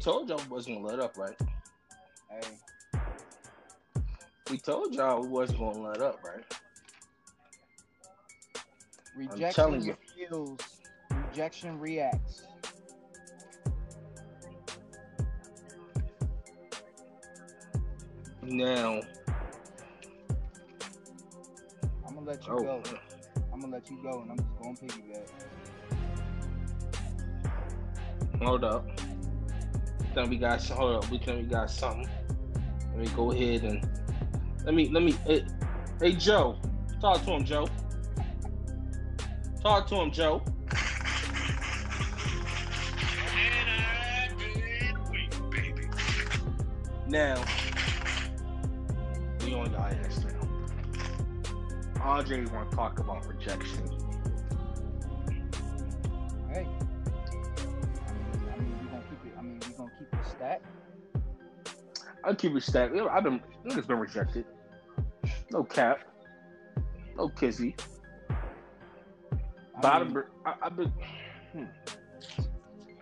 told y'all we wasn't gonna let up, right? Hey, We told y'all we wasn't gonna let up, right? rejection feels, rejection reacts. Now, I'm gonna let you oh, go. I'm gonna let you go, and I'm just gonna piggyback. hold up. Then we got hold up. We think we got something. Let me go ahead and let me let me. Hey, hey Joe, talk to him, Joe. Talk to him, Joe. Now, we on y'all ass now. Andre want to talk about rejection. Gonna keep it stat. I'll keep it stacked. I've been niggas been rejected. No cap. No kissy. I I've mean, been, I, I've been hmm.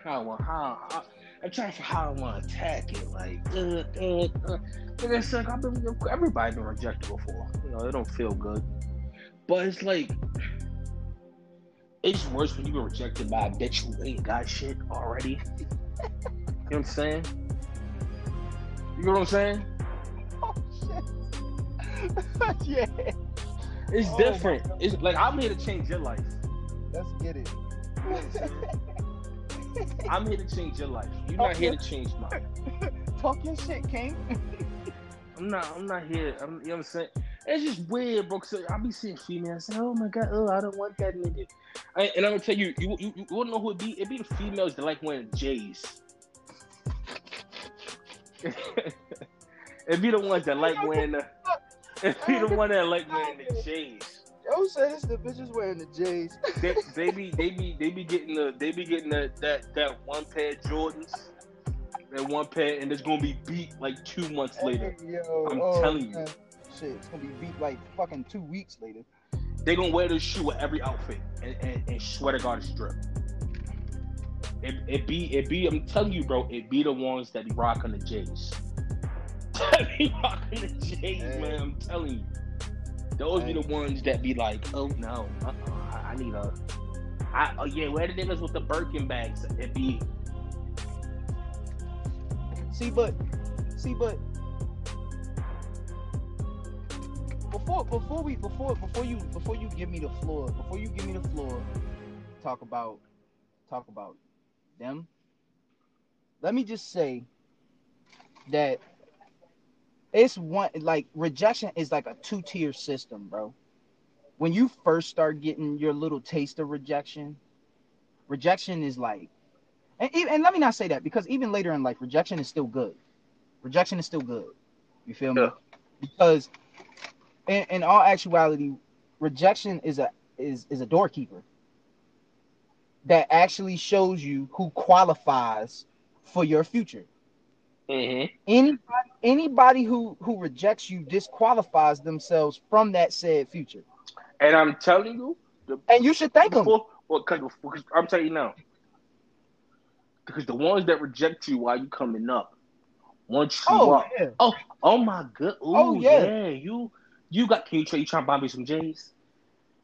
how how, how I'm trying to how I want to attack it. Like, uh, uh, uh. And it's like I've been everybody been rejected before. You know, it don't feel good. But it's like it's worse when you get rejected by a bitch who ain't got shit already. you know what I'm saying? You know what I'm saying? oh shit. yeah. It's Oh, different. It's like I'm here to change your life. Let's get it. You know I'm here to change your life. You're not here to change mine. Talk your shit, King. I'm not. I'm not here. I'm, you know what I'm saying? It's just weird, bro. So I be seeing females say, "Oh my god, oh I don't want that nigga," I, and I'm gonna tell you, you, you, you wanna know who it be? It be the females that like wearing J's. It be the ones that like wearing the. It be the one that like wearing the J's. Joe says the bitches wearing the J's. They, they be they be they be getting the they be getting the, that that one pair of Jordans, that one pair, and it's gonna be beat like two months later. Hey, yo, I'm oh, telling you. man. Shit, it's gonna be beat like fucking two weeks later. They gonna wear this shoe with every outfit, and, and, and swear to God, it's drip. It, it be it be I'm telling you, bro. It be the ones that be rocking the J's. That be rocking the J's, Hey. man. I'm telling you. Those be the ones that be like, oh no, uh-uh, I, I need a. I, oh yeah, where the niggas with the Birkin bags? It be See, but see, but before before we before before you before you give me the floor before you give me the floor, talk about talk about them. Let me just say that it's one like rejection is like a two tier system, bro. When you first start getting your little taste of rejection, rejection is like and, and let me not say that because even later in life, rejection is still good. Rejection is still good. You feel me? Yeah. Because in, in all actuality, rejection is a is is a doorkeeper that actually shows you who qualifies for your future. mm-hmm. Anybody anybody who who rejects you disqualifies themselves from that said future. And I'm telling you, the, And you should thank them. before, well, cause, because I'm telling you now, because the ones that reject you while you coming up, once you Oh up, yeah. oh, oh my good, Ooh, Oh, yeah. yeah. you, you got. Can you try? You trying to buy me some J's?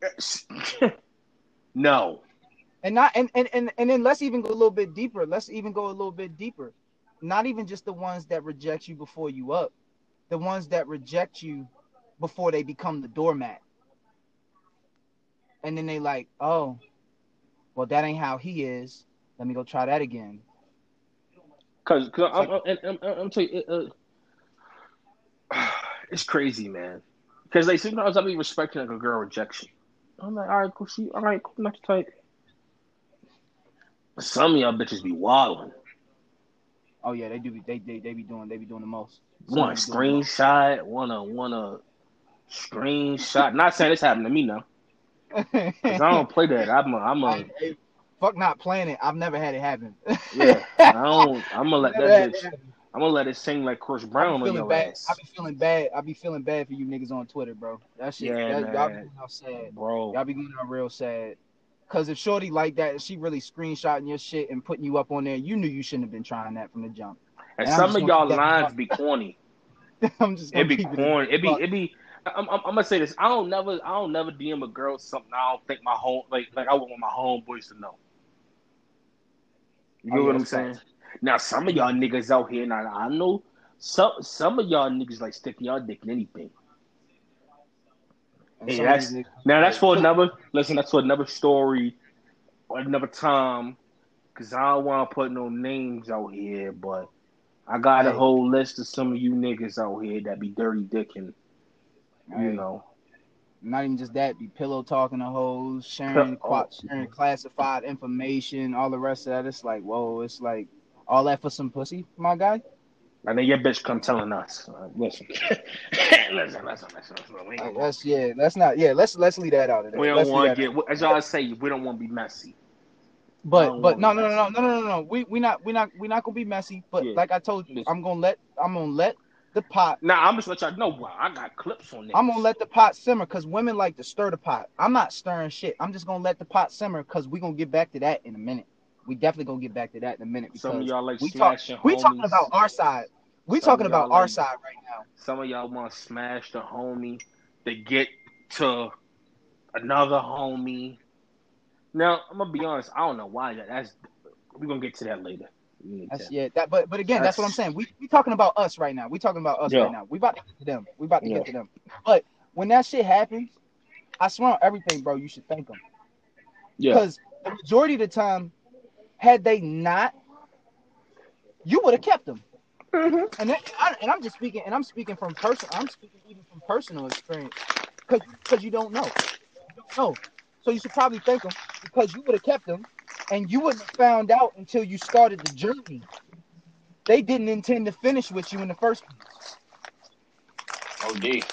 no, and not and, and and and then let's even go a little bit deeper let's even go a little bit deeper not even just the ones that reject you before you up the ones that reject you before they become the doormat and then they like oh well that ain't how he is let me go try that again because I'm, I'm, I'm, I'm, I'm telling you, it, uh, it's crazy, man. Because like sometimes I be respecting like a girl rejection. I'm like, all right, cool, see all right, cool, not your type. Some of y'all bitches be wilding. oh yeah they do be- they they, they be doing they be doing the most Want a Some be doing screenshot? Want to want a screenshot? Not saying this happened to me now, because I don't play that. I'm a, I'm a fuck not playing it i've never had it happen yeah. I don't. I'm gonna let that bitch. I'm gonna let it sing like Chris Brown on your bad. ass, I be feeling bad. I be feeling bad for you niggas on Twitter, bro. That shit. Yeah, that, y'all be man. going out sad. bro. Y'all be going out real sad. Cause if Shorty like that, and she really screenshotting your shit and putting you up on there, you knew you shouldn't have been trying that from the jump. And And some of y'all lines be corny. I'm just gonna It be corny. It be it be. I'm, I'm, I'm gonna say this. I don't never I don't never DM a girl something I don't think my home like like I want my homeboys to know. You Oh, know what I'm that's saying? Now some of y'all niggas out here, now I know some some of y'all niggas like sticking y'all dick in anything. Hey, that's now that's for another listen. That's for another story or another time. Cause I don't want to put no names out here, but I got a whole list of some of you niggas out here that be dirty dicking. You Hey. know, Not even just that, be pillow talking to hoes, sharing, Oh. sharing classified information, all the rest of that. It's like, whoa, it's like all that for some pussy, my guy. And then your bitch come telling us, uh, listen, listen, listen, listen, listen. We, ain't- that's yeah, that's not yeah. Let's let's leave that out of there. we Let's don't leave want that to get, as y'all say, we don't want to be messy. I But don't but no no no no no no no. We we not we not we not gonna be messy. But Yeah. like I told you. I'm gonna let I'm gonna let the pot Now I'm just let y'all know. Wow, I got clips on this. I'm gonna let the pot simmer because women like to stir the pot. I'm not stirring shit. I'm just gonna let the pot simmer because we gonna get back to that in a minute. We definitely gonna get back to that in a minute because Some of y'all like we talk smashing we talking about our side. We Some talking about our like- side right now. Some of y'all want to smash the homie to get to another homie. Now I'm gonna be honest. I don't know why that. That's we're gonna get to that later. We get to That's yeah. That but but again, that's, what I'm saying. We we talking about us right now. We talking about us Yeah. right now. We about to get to them. We about to Yeah. get to them. But when that shit happens, I swear on everything, bro. You should thank them. Yeah, Because the majority of the time, had they not, you would have kept them. Mhm. And that, I, and I'm just speaking, and I'm speaking from personal. I'm speaking even from personal experience, because because you don't know, you don't know. So you should probably thank them because you would have kept them, and you wouldn't have found out until you started the journey. They didn't intend to finish with you in the first place. OD.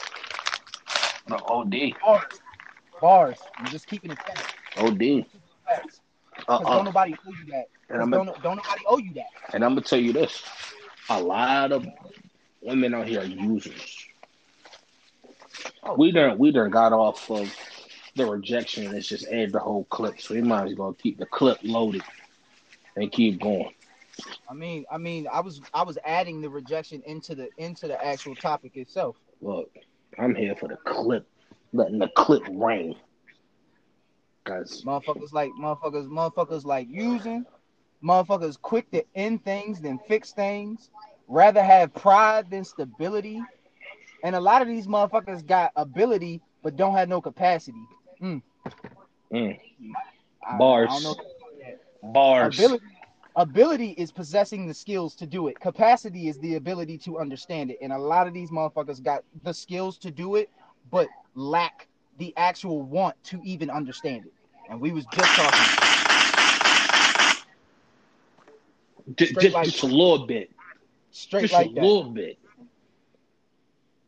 No, OD. Bars, bars. I'm just keeping it facts. OD. Facts. Uh, Because don't uh, nobody owe you that. 'Cause and I'm don't, gonna, don't nobody owe you that. and I'm gonna tell you this: a lot of women out here are users. Oh. We done we done got off of the rejection and it's just add the whole clip, so we might as well keep the clip loaded and keep going. I mean, I mean, I was I was adding the rejection into the into the actual topic itself. Look, I'm here for the clip, letting the clip ring. Cause Motherfuckers like motherfuckers, motherfuckers like using, motherfuckers quick to end things than fix things. Rather have pride than stability. And a lot of these motherfuckers got ability but don't have no capacity. mm, I, Bars. I bars. Ability, ability is possessing the skills to do it. Capacity is the ability to understand it. And a lot of these motherfuckers got the skills to do it, but lack the actual want to even understand it. And we was just talking J- just, like- just a little bit. straight Just like a that. little bit.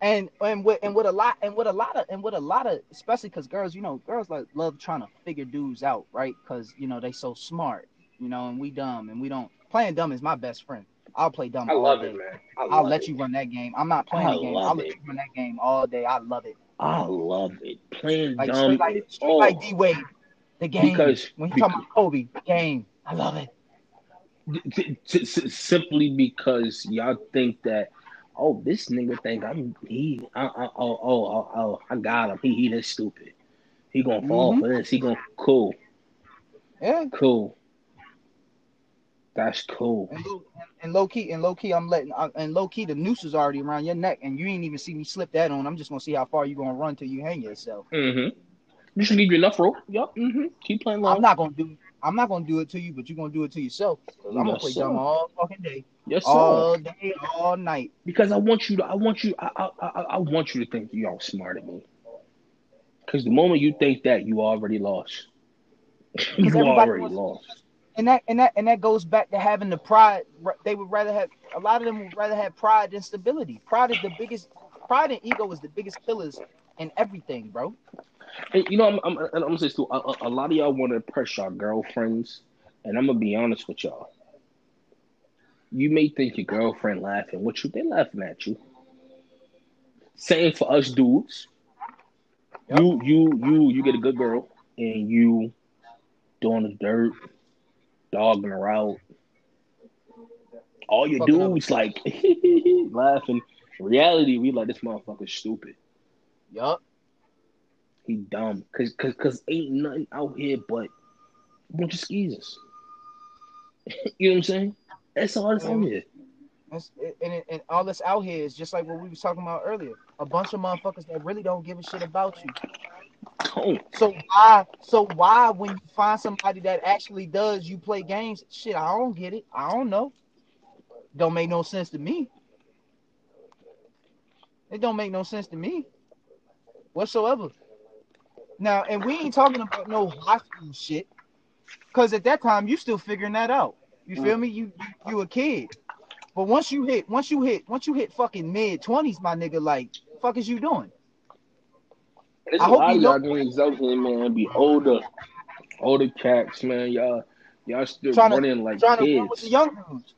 And and with and with a lot and with a lot of and with a lot of especially because girls, you know, girls like love trying to figure dudes out, right? Because you know they so smart, you know, and we dumb and we don't. Playing dumb is my best friend. I'll play dumb I all love day. it, man. I I'll love let it. you run that game. I'm not playing I the game. I'll let you run that game all day. I love it. I love it. Playing Like dumb straight like straight all like D Wade. The game. because when you talking about Kobe, game. I love it. T- t- t- simply because y'all think that oh this nigga think I'm he I, I, oh, oh oh oh I got him. He he this stupid. He gonna fall Mhm. for this. He gonna cool. Yeah. cool. That's cool. And low, and low key, and low key, I'm letting, uh, and low key, the noose is already around your neck, and you ain't even see me slip that on. I'm just gonna see how far you gonna run till you hang yourself. mm-hmm. You should leave your left rope. Yep mm-hmm. Keep playing I'm not gonna do, I'm not gonna do it to you, but you're gonna do it to yourself. I'm gonna Yes, play sir. dumb all fucking day, yes sir all day, all night. because I want you to I want you I I I, I want you to think y'all smart at me because the moment you think that you already lost you already lost. And that, and that, and that goes back to having the pride. They would rather have a lot of them would rather have pride than stability. Pride is the biggest. Pride and ego is the biggest killers in everything, bro. And, you know, I'm, I'm, I'm gonna say too. A, a- a lot of y'all want to impress your girlfriends, and I'm gonna be honest with y'all. you may think your girlfriend laughing with you. They laughing at you. Same for us dudes. Yep. You you you you get a good girl and you doing the dirt, dogging her out. All your Fucking up. dudes like laughing. In reality, we like this motherfucker stupid. Yup. He dumb. Cause cause cause ain't nothing out here but a bunch of skeezers. you know what I'm saying? That's all that's out here. That's, and, and all that's out here is just like what we was talking about earlier. A bunch of motherfuckers that really don't give a shit about you. Don't. So why? So why, when you find somebody that actually does, you play games? Shit, I don't get it. I don't know. Don't make no sense to me. It don't make no sense to me whatsoever. Now, and we ain't talking about no high school shit, cause at that time you still figuring that out. You feel me? You you, a kid. But once you hit, once you hit, once you hit fucking mid twenties, my nigga, like, fuck is you doing? There's I a hope lot you of y'all here, man, be older, older cats, man. Y'all, y'all still Trying to- running like Trying to run with kids. the young dudes.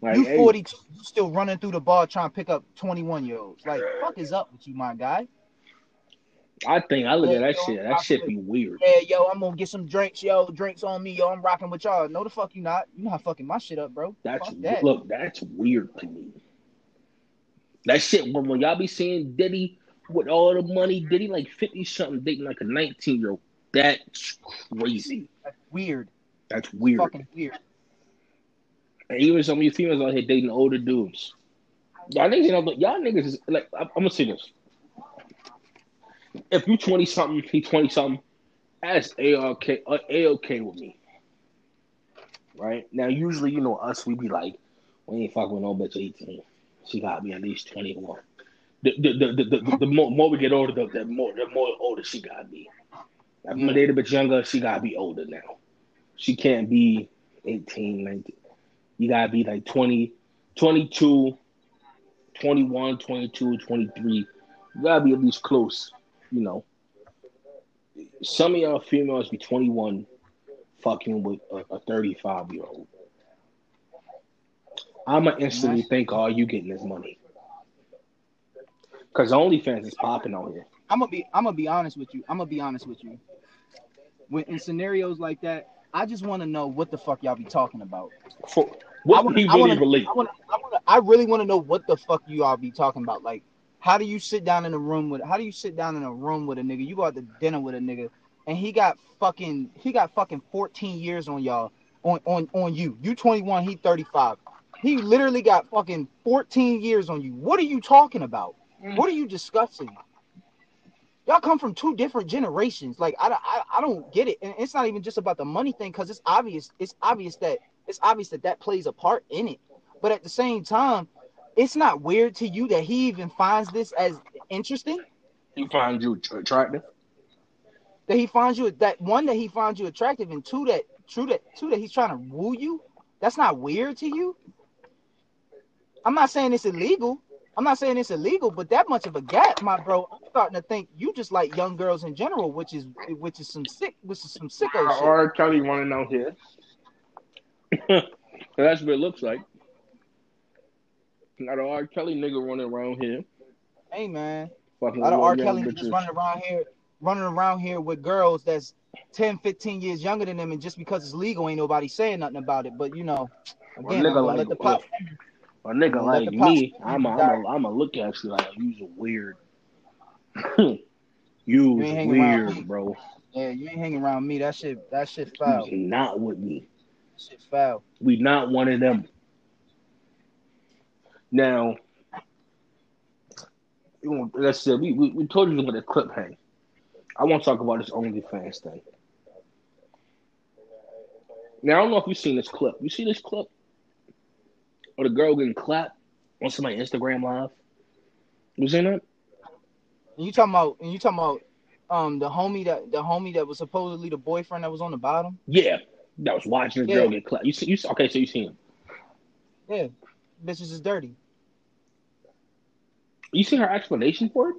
Like, you hey, 42, you still running through the bar trying to pick up 21 year olds. Like, fuck is up with you, my guy? I think I look Yeah, at that yo, shit. That shit be weird. Yeah, yo, I'm gonna get some drinks, yo. Drinks on me, yo. I'm rocking with y'all. No, the fuck you not. You not fucking my shit up, bro. That's that. look. That's weird to me. That shit when, when y'all be seeing Diddy with all the money, Diddy like fifty something dating like a nineteen year old. That's crazy. That's weird. That's weird. Fucking weird. And even some of you females out here dating older dudes. Y'all niggas, you know, y'all niggas is like, I'm, I'm gonna say this. If you 20 something, he 20 something, that's A-OK, uh, A-OK with me. Right? Now, usually, you know, us, we be like, we ain't fucking with no bitch 18. She gotta be at least 21. The, the, the, the, the, the more, more we get older, the, the more the more older she gotta be. I'm Yeah. a little bit younger, she gotta be older now. She can't be 18, 19 you gotta be like 20, 22, 21, 22, 23. You gotta be at least close, you know. Some of y'all females be 21 fucking with a, a 35 year old. I'ma instantly think, oh, you getting this money. Cause OnlyFans is popping out here. I'm gonna be I'm gonna be honest with you. I'm gonna be honest with you. When in scenarios like that, I just want to know what the fuck y'all be talking about. For, what I wanna- he I really wanna- relate? I want I want I really want to know what the fuck you all be talking about. Like, how do you sit down in a room with? How do you sit down in a room with a nigga? You go out to dinner with a nigga, and he got fucking he got fucking 14 years on y'all on on on you. You 21, he 35. He literally got fucking 14 years on you. What are you talking about? Mm. What are you discussing? Y'all come from two different generations. Like I, I, I don't get it, and it's not even just about the money thing because it's obvious. It's obvious that it's obvious that that plays a part in it. But at the same time, it's not weird to you that he even finds this as interesting. He finds you attractive. That he finds you that one that he finds you attractive, and two that true that two that he's trying to woo you. That's not weird to you. I'm not saying it's illegal. I'm not saying it's illegal, but that much of a gap, my bro. I'm starting to think you just like young girls in general, which is which is some sick, which is some sicko shit. R. Kelly running out here. That's what it looks like. Got a R. Kelly nigga running around here. Hey man, Fucking of R. Kelly just running around here, running around here with girls that's 10, 15 years younger than them, and just because it's legal, ain't nobody saying nothing about it. But you know, again, I'm nigga like let the pop. A nigga like me, I'm a, I'm a, I'm a look at you like you's a weird. you ain't hanging around weird, bro. Yeah, you ain't hanging around me. That shit, that shit foul. You not with me. Shit foul. We not one of them. Now, you I said, we, we, we told you to let the clip hang. I want to talk about this OnlyFans thing. Now, I don't know if you've seen this clip. You see this clip? Or the girl getting clapped on somebody's Instagram live? You seen that? And you talking about, and you talking about, um, the homie that the homie that was supposedly the boyfriend that was on the bottom. Yeah. That was watching this Yeah. girl get clapped. You see, you okay, so you seen him. Yeah, bitches is dirty. You see her explanation for it?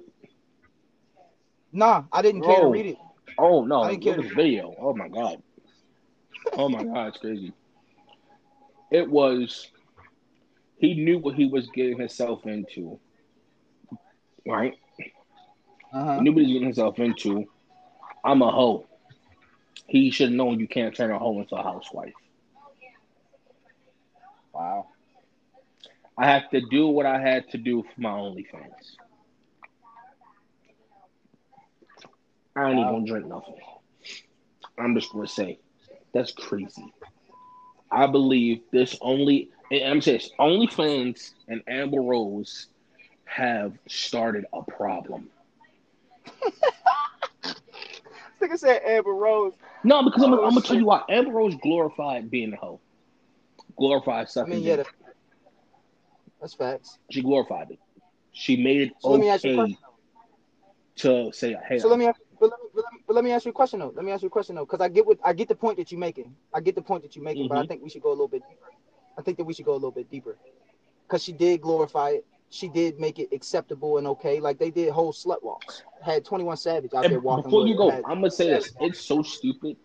Nah, I didn't care to read it. Oh no! I Look didn't at care. the video. Oh my god. Oh my god, it's crazy. It was he knew what he was getting himself into. Right? Uh-huh. He knew what he was getting himself into. I'm a hoe. He should have known you can't turn a hoe into a housewife. Wow. I have to do what I had to do for my OnlyFans. I ain't even gonna drink nothing. I'm just gonna say that's crazy. I believe this only and I'm saying OnlyFans and Amber Rose have started a problem. Nigga said Amber Rose. No, because I'm, Oh, I'm gonna tell you why. Amber Rose glorified being a hoe. Glorified I sucking mean, yeah, that- that's facts. She glorified it. She made it So let me ask you a okay question. to say, "Hey, So let me, ask, but, let me, but, let me, but let me ask you a question though. Let me ask you a question though, because I get what I get the point that you're making. I get the point that you're making, but I Mhm. think we should go a little bit deeper. I think that we should go a little bit deeper, because she did glorify it. She did make it acceptable and okay. Like they did whole slut walks. Had 21 Savage out And there walking. before you go, I'm gonna say this: it's so stupid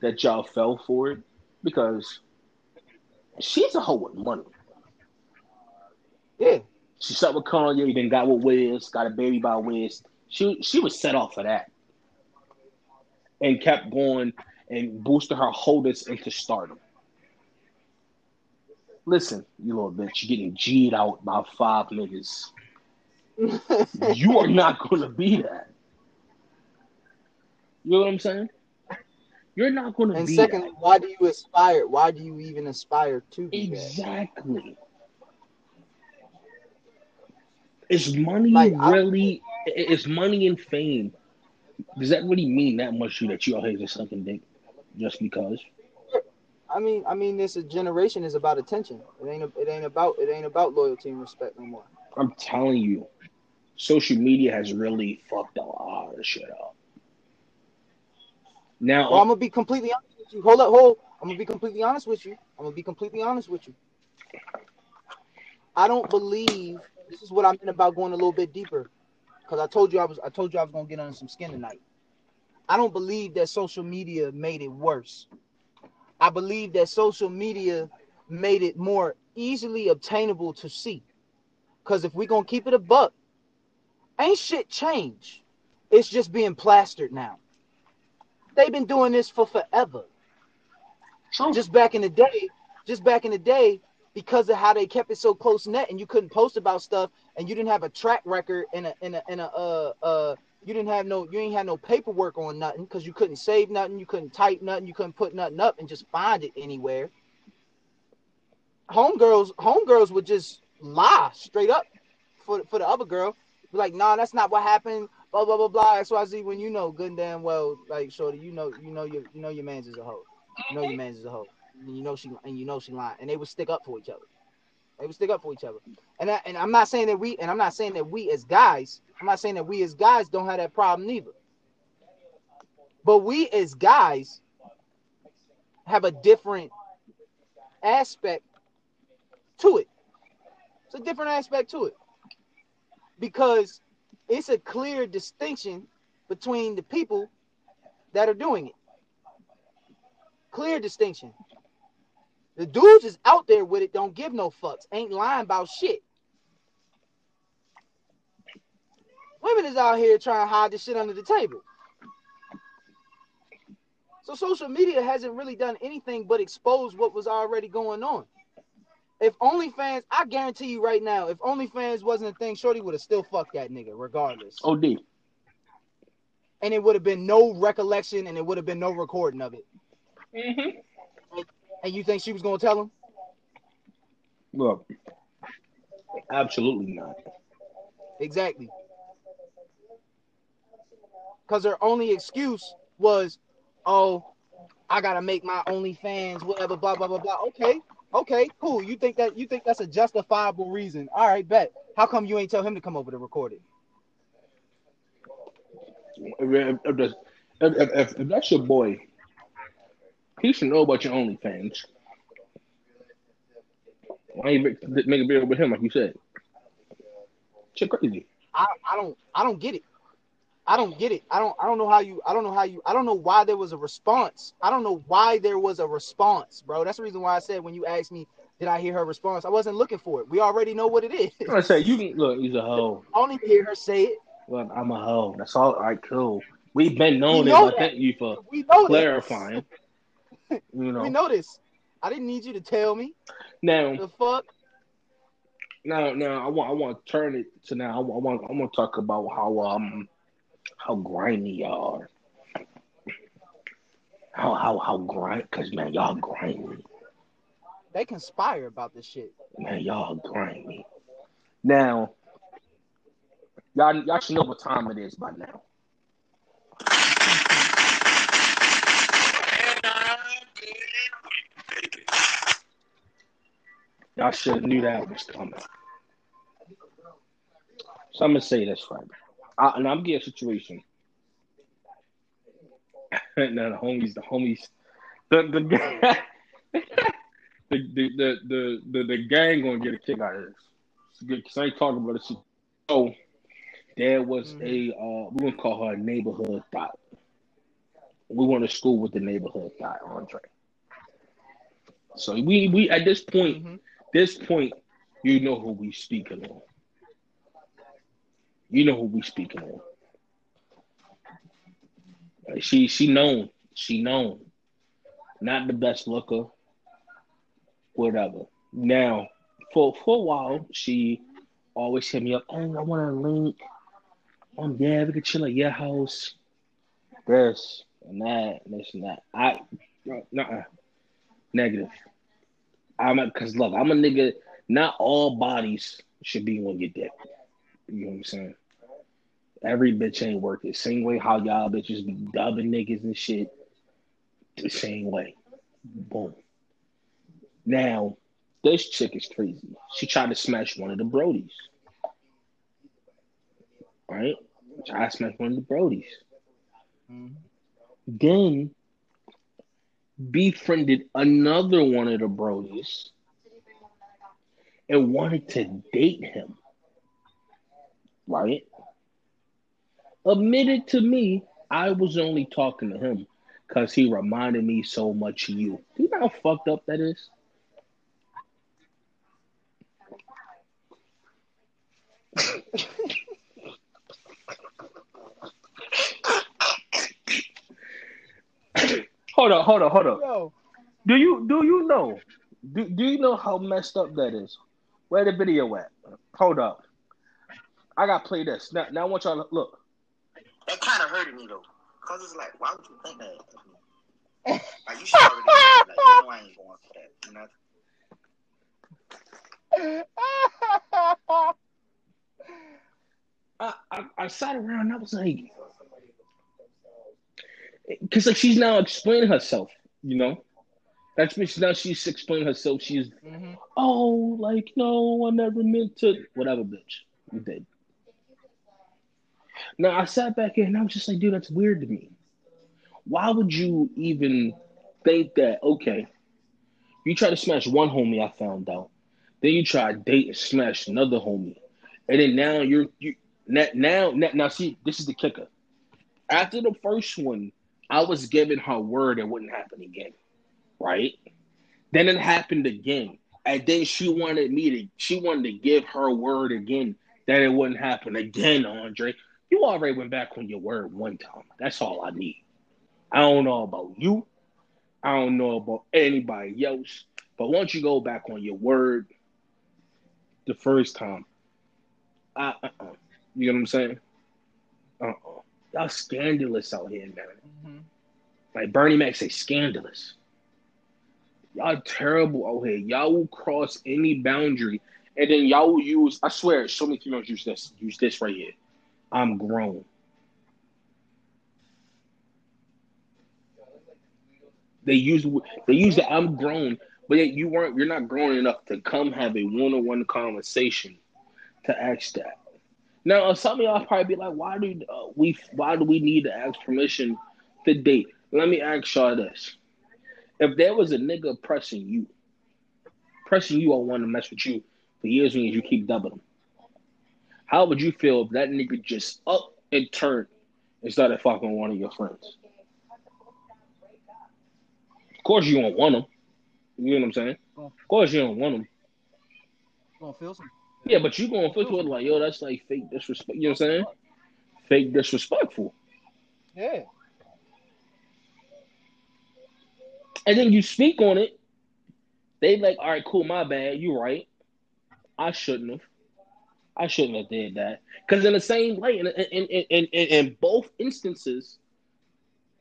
that y'all fell for it because she's a hoe with money. yeah, She slept with Kanye, then got with Wiz, got a baby by Wiz. She she was set off for that, and kept going and boosted her holders into stardom. Listen, you little bitch, you're getting G'd out by five niggas. You are not gonna be that. You know what I'm saying? You're not gonna and be secondly, why do you aspire? Why do you even aspire to be? Exactly. Is money Like, really? i- Is money and fame? Does that really mean that much to you that you out here just sucking dick just because? I mean, I mean, this generation is about attention. It ain't. It ain't about. It ain't about loyalty and respect no more. I'm telling you, social media has really fucked a lot of shit up. Now, Well, I'm gonna be completely honest with you. Hold up, hold. I'm gonna be completely honest with you. I'm gonna be completely honest with you. I don't believe this is what I meant about going a little bit deeper, because I told you I was. I told you I was gonna get under some skin tonight. I don't believe that social media made it worse. I believe that social media made it more easily obtainable to see. Because if we're gonna keep it a buck, ain't shit changed. It's just being plastered now. They've been doing this for forever. True. Just back in the day, just back in the day, because of how they kept it so close net and you couldn't post about stuff and you didn't have a track record and a in a in a uh uh you didn't have no you ain't had no paperwork on nothing because you couldn't save nothing, you couldn't type nothing, you couldn't put nothing up and just find it anywhere. Homegirls, homegirls would just lie straight up for for the other girl. Be like, nah, that's not what happened. Blah blah blah blah. XYZ when you know good and damn well, like shorty, you know, you know your you know your man's is a hoe. You know your mm-hmm. man's is a hoe. And you know she and you know she lying. And they would stick up for each other. They would stick up for each other. And I, and I'm not saying that we and I'm not saying that we as guys, I'm not saying that we as guys don't have that problem neither. But we as guys have a different aspect to it. It's a different aspect to it. Because it's a clear distinction between the people that are doing it. Clear distinction. The dudes is out there with it, don't give no fucks, ain't lying about shit. Women is out here trying to hide this shit under the table. So social media hasn't really done anything but expose what was already going on. If OnlyFans, I guarantee you right now, if OnlyFans wasn't a thing, Shorty would have still fucked that nigga regardless. OD. And it would have been no recollection and it would have been no recording of it. Mm-hmm. And you think she was gonna tell him? Look, absolutely not. Exactly. Because her only excuse was, oh, I gotta make my OnlyFans, whatever, blah blah blah blah. Okay, okay, cool. You think that you think that's a justifiable reason? All right, bet. How come you ain't tell him to come over to record it? If, if, if, if that's your boy, he should know about your OnlyFans. Why you make, make a video with him like you said? Shit crazy. I, I don't I don't get it. I don't get it. I don't I don't know how you I don't know how you I don't know why there was a response. I don't know why there was a response, bro. That's the reason why I said when you asked me, did I hear her response? I wasn't looking for it. We already know what it is. I say you can look, he's a hoe. I only hear her say it. Look, I'm a hoe. That's all. Right, cool. We've been known We this. know I that. thank you for clarifying. You this. We know. know this. I didn't need you to tell me. Now, The fuck? now, now, I want, I want to turn it to now. I want, I want, to talk about how um, how grimy y'all are. How, how, how grimy? Cause man, y'all grimy. They conspire about this shit. Man, y'all grimy. Now, y'all, y'all should know what time it is by now. Y'all should have knew that was coming. So I'm gonna say this right, I, and I'm getting a situation. now the homies, the homies, the the gang, the, the, the, the, the, the gang gonna get a kick out of this. Because I ain't talking about this. So there was a uh, we gonna call her a neighborhood thought. We went to school with the neighborhood thought, Andre. So we we at this point, Mhm. This point, you know who we speaking on. You know who we speaking on. She she known. She known. Not the best looker. Whatever. Now, for for a while, she always hit me up. Hey, I want a link. Um, yeah, we could chill at your house. This and that, and this and that. I, no, nuh-uh. negative. I'm because look, I'm a nigga. Not all bodies should be on your dick. You know what I'm saying? Every bitch ain't worth it. Same way how y'all bitches be dubbing niggas and shit. The same way. Boom. Now, this chick is crazy. She tried to smash one of the Brodies. Right? Tried to smash one of the Brodies. Mhm. Then befriended another one of the Brodies and wanted to date him. Right? Admitted to me, I was only talking to him because he reminded me so much of you. Do you know how fucked up that is? hold up, hold up, hold up. Yo, Do you do you know? Do, do you know how messed up that is? Where the video at? Hold up. I gotta play this. Now, now I want y'all to look. That kind of hurted me though, cause it's like, why would you think that? Like you should already know, like, you know I ain't going for that. You know? I, I, I sat around and I was like, because like she's now explaining herself, you know. That's she, now she's explaining herself. She's Mhm. oh, like no, I never meant to. Whatever, bitch, you did. Now I sat back here and I was just like, dude, that's weird to me. Why would you even think that? Okay, you try to smash one homie, I found out. Then you try to date and smash another homie, and then now you're you now now, now see this is the kicker. After the first one, I was giving her word it wouldn't happen again, right? Then it happened again, and then she wanted me to she wanted to give her word again that it wouldn't happen again, Andre. You already went back on your word one time. That's all I need. I don't know about you. I don't know about anybody else. But once you go back on your word the first time, I, uh-uh. you know what I'm saying? Uh-uh. Y'all scandalous out here, man. Mhm. Like Bernie Mac say, scandalous. Y'all terrible out here. Y'all will cross any boundary, and then y'all will use. I swear, so many females use this. Use this right here. I'm grown. They use they use the I'm grown, but yet you weren't. You're not grown enough to come have a one-on-one conversation to ask that. Now, some of y'all probably be like, "Why do uh, we? Why do we need to ask permission to date?" Let me ask y'all this: If there was a nigga pressing you, pressing you on wanting to mess with you for years and years, you keep dubbing him. How would you feel if that nigga just up and turned and started fucking one of your friends. Of course, you don't want them. You know what I'm saying? Of course, you don't want them. Gonna feel some. Yeah, but you going to it like, yo, that's like fake disrespect. You know what I'm saying? Fake disrespectful. Yeah. And then you speak on it. They like, all right, cool, my bad. You right. I shouldn't have. I shouldn't have did that. Because in the same way, in, in, in, in, in both instances,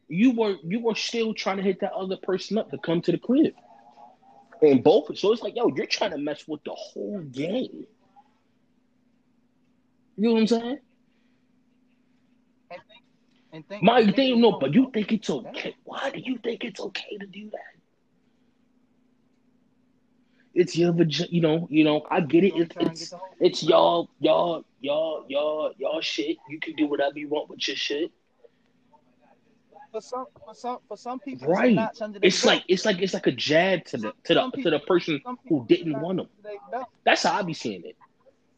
you were you were still trying to hit that other person up to come to the crib. In both, so it's like, yo, you're trying to mess with the whole game. You know what I'm saying? And think, and think, My and think thing, no, but you think it's okay. Why do you think it's okay to do that? It's your vagina, you know, you know, I get it. It's it's, get the whole- it's y'all, y'all, y'all, y'all, y'all shit. You can do whatever you want with your shit. for some for some for some people Right. it's, a notch under their It's belt. like it's like it's like a jab to the to the to the person who didn't want them. under their belt. That's how I be seeing it.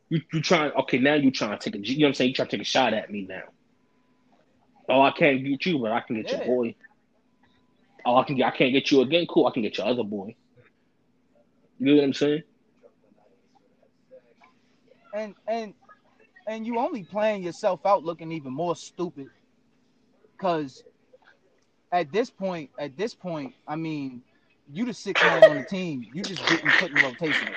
You you trying okay now you trying to take a you know what I'm saying you trying to take a shot at me now. Oh I can't get you but I can get Yeah. your boy. Oh I can I can't get you again cool I can get your other boy. You know what I'm saying? and and and you only playing yourself out looking even more stupid because at this point at this point i mean you the sixth man on the team you just getting put in rotation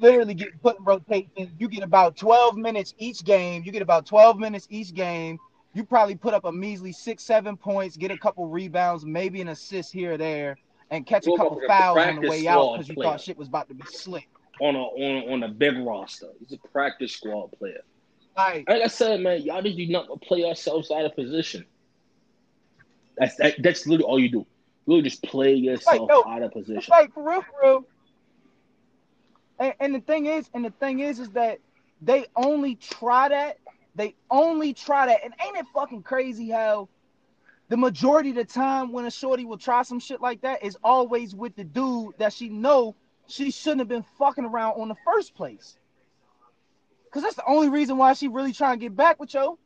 literally get put in rotation you get about 12 minutes each game you get about 12 minutes each game you probably put up a measly six seven points get a couple rebounds maybe an assist here or there and catch a couple fouls on the way out because you player. thought shit was about to be slick On a on on a big roster. He's a practice squad player. like Like I said, man, y'all just do not play ourselves out of position. That's that, that's literally all you do. You really just play yourself yo, out of position. like for real, for real. And, and the thing is, and the thing is, is that they only try that. They only try that. And ain't it fucking crazy how the majority of the time when a shorty will try some shit like that is always with the dude that she know she shouldn't have been fucking around on the first place. Cause that's the only reason why she really trying to get back with you.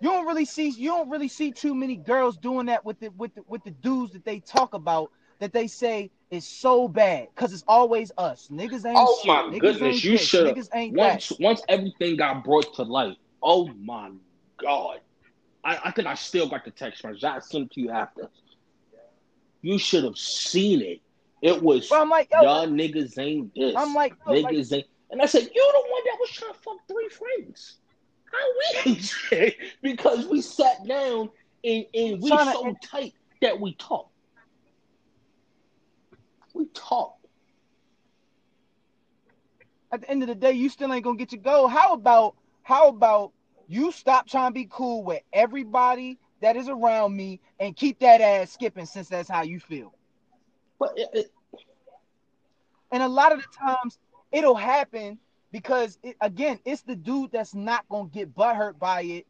You don't really see you don't really see too many girls doing that with the with the with the dudes that they talk about that they say is so bad. Cause it's always us. Niggas ain't Oh shit. my Niggas goodness, ain't you should Niggas ain't once that. once everything got brought to light. Oh my god. I, I think I still got the text message. I sent to you after. You should have seen it. It was But I'm like, yo, y'all niggas ain't this. I'm like, yo, like, niggas ain't and I said, You the one that was trying to fuck three friends. How we ain't because we sat down and, and we so tight that we talk. Talk. at the end of the day, you still ain't gonna get your goal. How about how about you stop trying to be cool with everybody that is around me and keep that ass skipping since that's how you feel. But it, it, And a lot of the times it'll happen because it, again, it's the dude that's not gonna get butthurt by it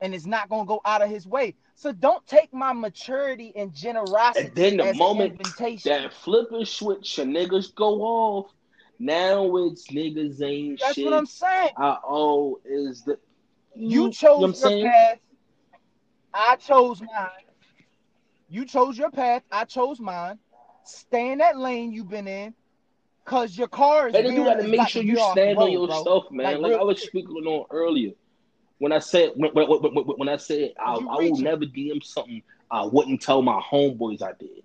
and it's not gonna go out of his way. So don't take my maturity and generosity And then the moment that flipper switch and niggas go off, now it's niggas ain't shit. That's shit. what I'm saying. I oh is the You know chose what I'm your path. I chose mine. You chose your path. I chose mine. Stay in that lane you've been in, cause your car is. And you gotta make sure you stand on road, your bro. stuff, man. Like, Like, I was speaking on earlier when I said when, when, when, when- I said I, I will never DM something I wouldn't tell my homeboys I did,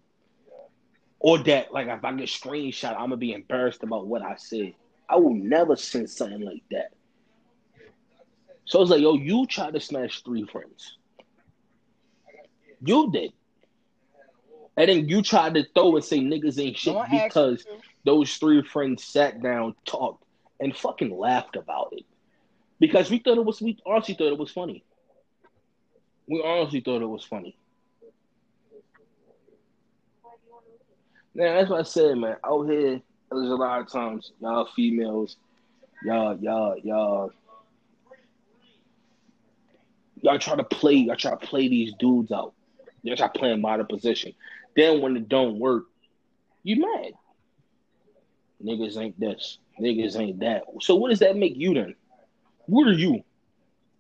or that like if I get screenshot, I'm gonna be embarrassed about what I said. I will never send something like that. So I was like, yo, you tried to smash three friends. You did. And then you tried to throw and say niggas ain't shit No because those three friends sat down, talked, and fucking laughed about it. Because we thought it was we honestly thought it was funny. We honestly thought it was funny. Now that's what I said, man. Out here, there's a lot of times y'all females, y'all, y'all, y'all, y'all try to play, y'all try to play these dudes out. Y'all try playing by the position. Then when it don't work, you mad. Niggas ain't this. Niggas ain't that. So what does that make you then? What are you?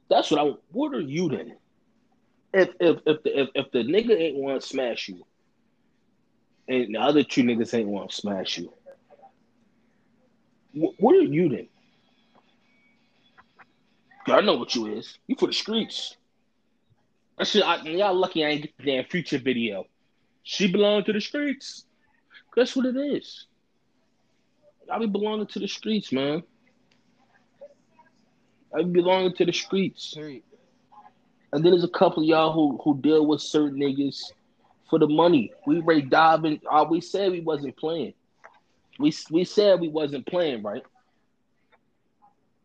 That's what I. What are you then? If if if the if, if the nigga ain't want to smash you, and the other two niggas ain't want to smash you, wh- what are you then? Y'all know what you is. You for the streets. That shit, I, y'all lucky I ain't get the damn future video. She belonged to the streets. That's what it is. I be belonging to the streets, man. I be belonging to the streets. And then there's a couple of y'all who who deal with certain niggas for the money. We Ray Dobbin, uh, we said we wasn't playing. We we said we wasn't playing, right?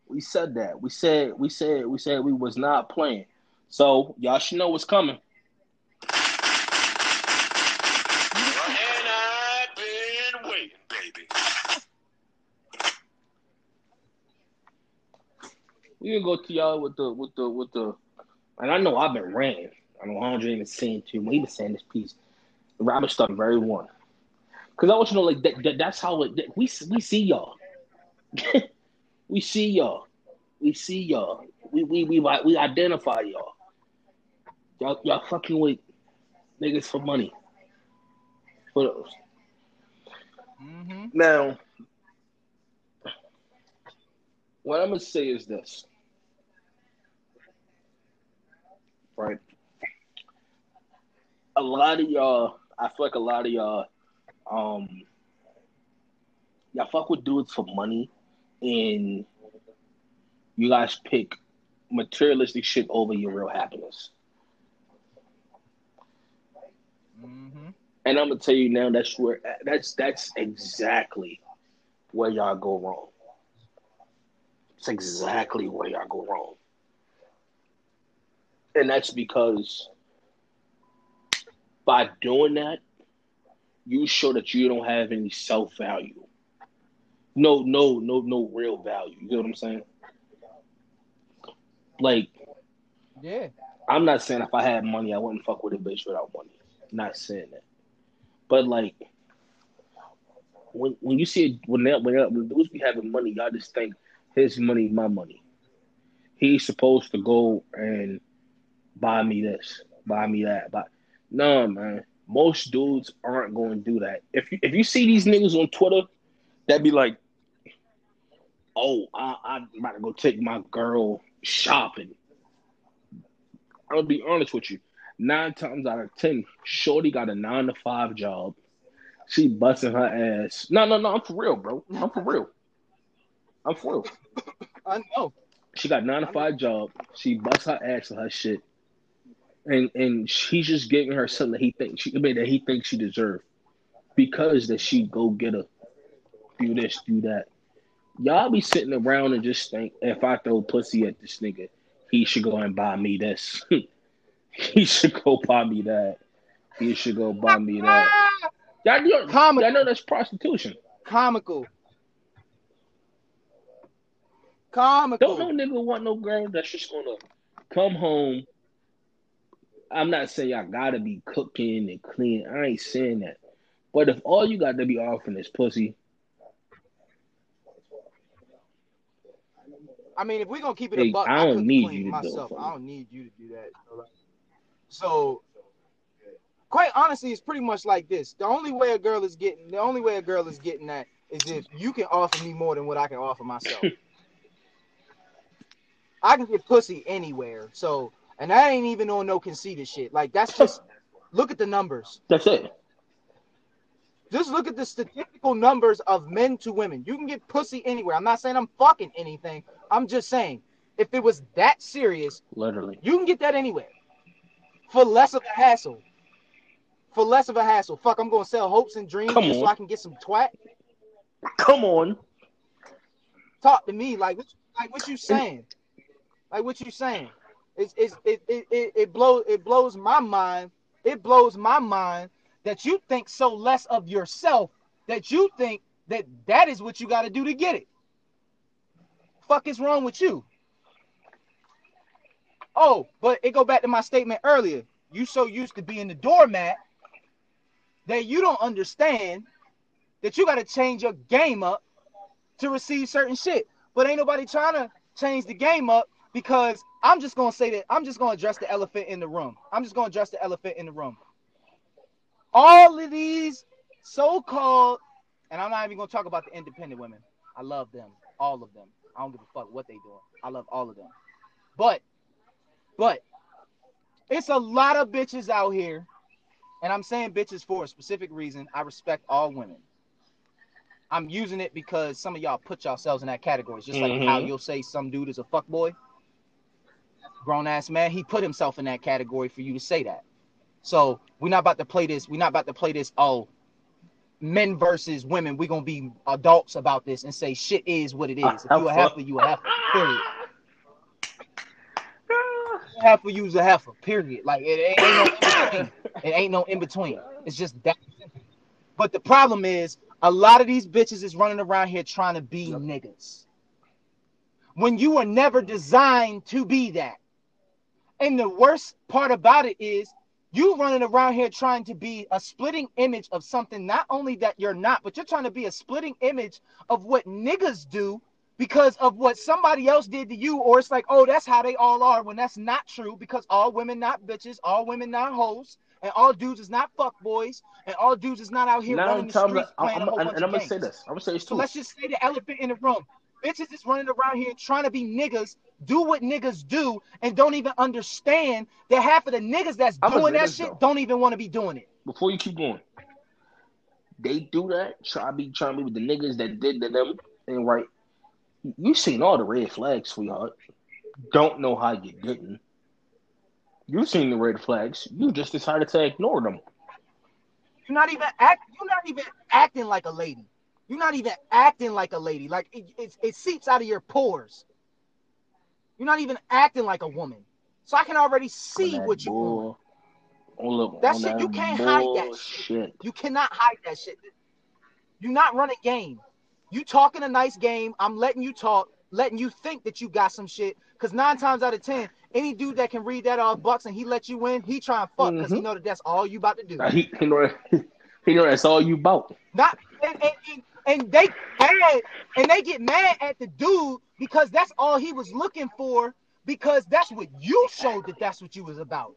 We said that. We said we said we said we was not playing. So y'all should know what's coming. And I've been waiting, baby. We gonna go to y'all with the with the with the and I know I've been ranting. I know Andre even saying too. When he was saying this piece, Robert started very one. Cause I want you to know like that, that that's how it that we we see y'all. we see y'all. We see y'all. We we we we identify y'all. Y'all y'all fucking with niggas for money. For those. Mm-hmm. Now, what I'm gonna say is this, right? A lot of y'all, I feel like a lot of y'all, um, y'all fuck with dudes for money, and you guys pick materialistic shit over your real happiness. Mm-hmm. And I'm gonna tell you now, that's where that's that's exactly where y'all go wrong. It's exactly where y'all go wrong. And that's because by doing that, you show that you don't have any self value. No, no, no, no real value. You get what I'm saying? Like, Yeah. I'm not saying if I had money, I wouldn't fuck with a bitch without money. not saying that. But like, when when you see when that when, that, when dudes be having money, y'all just think his money, my money. He's supposed to go and buy me this, buy me that. But no, man, most dudes aren't going to do that. If you, if you see these niggas on Twitter, that be like, oh, I, I'm about to go take my girl shopping. I'll be honest with you. Nine times out of ten, Shorty got a nine to five job. She busting her ass. No, no, no. I'm for real, bro. I'm for real. I'm for real. I know. She got nine to five job. She busts her ass for her shit, and and she's just giving her something that he thinks she I mean that he thinks she deserves because that she go get a do this, do that. Y'all be sitting around and just think if I throw pussy at this nigga, he should go and buy me this. he should go buy me that. He should go buy me that. Y'all, y'all, Comical. y'all know that's prostitution. Comical. Comical. Don't no nigga want no girl that's just gonna come home. I'm not saying y'all gotta be cooking and clean. I ain't saying that. But if all you got to be offering is pussy, I mean, if we're gonna keep it Hey, a buck, I I, don't could need you to do myself. for I don't need you to do that. So, quite honestly, it's pretty much like this. The only way a girl is getting, the only way a girl is getting that is if you can offer me more than what I can offer myself. I can get pussy anywhere. So, and that ain't even on no conceited shit. Like that's just look at the numbers. that's it. Just look at the statistical numbers of men to women. You can get pussy anywhere. I'm not saying I'm fucking anything. I'm just saying if it was that serious, Literally. you can get that anywhere for less of a hassle. For less of a hassle. Fuck, I'm gonna sell hopes and dreams so. I can get some twat. Come on. Talk to me like what, like what you saying? Like what you saying? It's, it's it, it, it, it blows it blows my mind. It blows my mind that you think so less of yourself that you think that that is what you got to do to get it. Fuck is wrong with you? Oh, but it go back to my statement earlier. You so used to being the doormat that you don't understand that you got to change your game up to receive certain shit. But ain't nobody trying to change the game up because I'm just gonna say that I'm just gonna address the elephant in the room. I'm just gonna address the elephant in the room. All of these so-called, and I'm not even gonna talk about the independent women. I love them, all of them. I don't give a fuck what they doing. I love all of them. But, but, it's a lot of bitches out here, and I'm saying bitches for a specific reason. I respect all women. I'm using it because some of y'all put yourselves in that category. It's just like how Mhm. you'll say some dude is a fuck boy. Grown ass man, he put himself in that category for you to say that. So we're not about to play this. We're not about to play this. Oh, men versus women. We're gonna be adults about this and say shit is what it is. If you a ah, heifer, you a heifer. Period. Ah. A heifer, you's a heifer. Period. Like it ain't no. It ain't no in between. It's just that. But the problem is, a lot of these bitches is running around here trying to be niggas. When you were never designed to be that. And the worst part about it is you running around here trying to be a splitting image of something not only that you're not, but you're trying to be a splitting image of what niggas do because of what somebody else did to you, or it's like, oh, that's how they all are, when that's not true, because all women not bitches, all women not hoes, and all dudes is not fuck boys, and all dudes is not out here Now running I'm the streets I'm, playing a I'm, whole and, and I'm gonna say this. I'm gonna say this So let's just say the elephant in the room. Bitches is running around here trying to be niggas, do what niggas do, and don't even understand that half of the niggas that's I'ma doing that shit though. don't even want to be doing it. Before you keep going, they do that. Try be trying to be with the niggas that did to them. And right, you seen all the red flags, sweetheart. Don't know how you didn't. You've seen the red flags. You just decided to ignore them. You're not even act. You're not even acting like a lady. You're not even acting like a lady. Like it, it, it seeps out of your pores. You're not even acting like a woman. So I can already see what you want. bull, on, look, That shit, that you can't hide that bullshit. You cannot hide that shit. You're not running game. You talking a nice game. I'm letting you talk, letting you think that you got some shit. Cause nine times out of ten, any dude that can read that off bucks and he let you win, he try and fuck because he Mhm. know that that's all you about to do. He, he know he know that's all you about. Not and, and, and, and they mad and they get mad at the dude because that's all he was looking for because that's what you showed that that's what you was about.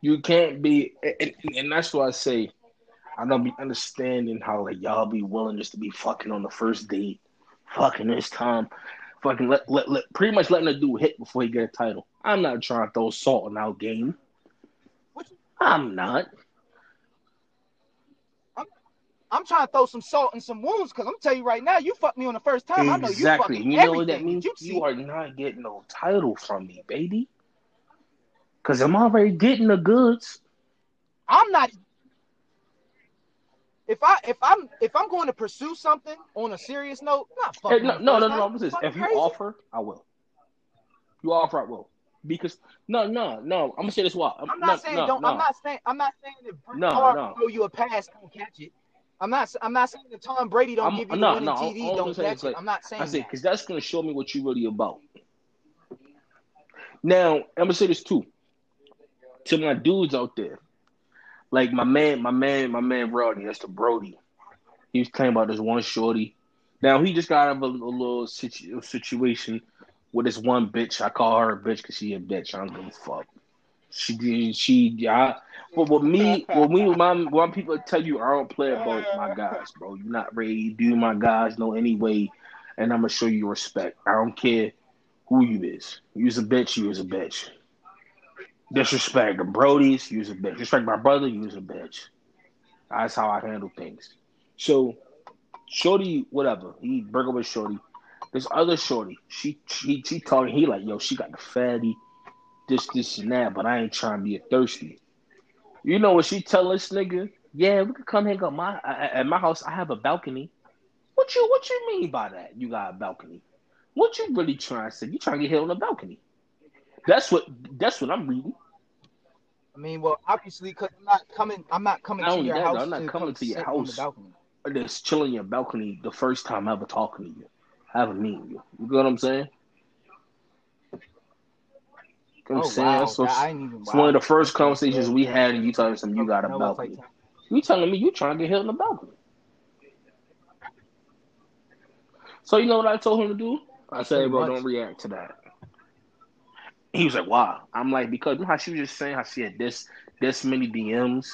You can't be, and, and that's why I say I don't be understanding how like y'all be willing just to be fucking on the first date, fucking this time, fucking let let, let pretty much letting the dude hit before he get a title. I'm not trying to throw salt in our game. I'm not. I'm trying to throw some salt in some wounds because I'm tell you right now, you fucked me on the first time. I know you Exactly. You know what that means? you. You are not getting no title from me, baby. Cause I'm already getting the goods. I'm not. If I if I'm if I'm going to pursue something on a serious note, not Hey, fucking. no, no, no, no. I'm saying, if you crazy. offer, I will. You offer, I will. Because no, no, no. I'm gonna say this why. I'm no, not saying no, don't. no. I'm not saying. I'm not saying that No, no. throw you a pass, don't catch it. I'm not. I'm not saying that Tom Brady don't I'm- give you no, the winning no, all- all I'm don't catch it. like, I'm not saying I say that. because that's gonna show me what you're really about. Now I'm gonna say this too to my dudes out there, like my man, my man, my man Rodney. That's the Brody. He was telling about this one shorty. Now he just got out of a, a little situ- situation with this one bitch. I call her a bitch because she a bitch. I don't give a fuck. She. She yeah. But with me, with me, with my when people tell you I don't play about my guys, bro. You're not ready do my guys no anyway, and I'm gonna show you respect. I don't care who you is. You's a bitch. You is a bitch. Disrespect the Brodies. You's a bitch. Respect my brother. You's a bitch. That's how I handle things. So, Shorty, whatever. He break up with Shorty. This other Shorty, she she she talking. He like, yo, she got the fatty, this this and that, but I ain't trying to be a thirsty. You know what she tell this nigga? Yeah, we could come hang out my at my house. I have a balcony. What you what you mean by that? You got a balcony? What you really trying to say? You trying to get hit on the balcony? That's what that's what I'm reading. I mean, well, obviously, because I'm not coming. I'm not coming Not to your that, house. I'm not to coming to your sit on the house. balcony. Just chilling your balcony the first time ever talking to you, haven't meeting you. You know what I'm saying? You know what I'm Oh saying? wow, So it's, I ain't even. it's one of the first conversations we had, and you telling me something you got a know what's like balcony. You telling me you trying to get hit in the balcony. So you know what I told him to do? I said, bro, don't react to that. He was like, "Why?" I'm like, "Because you know how she was just saying how she had this this many DMs.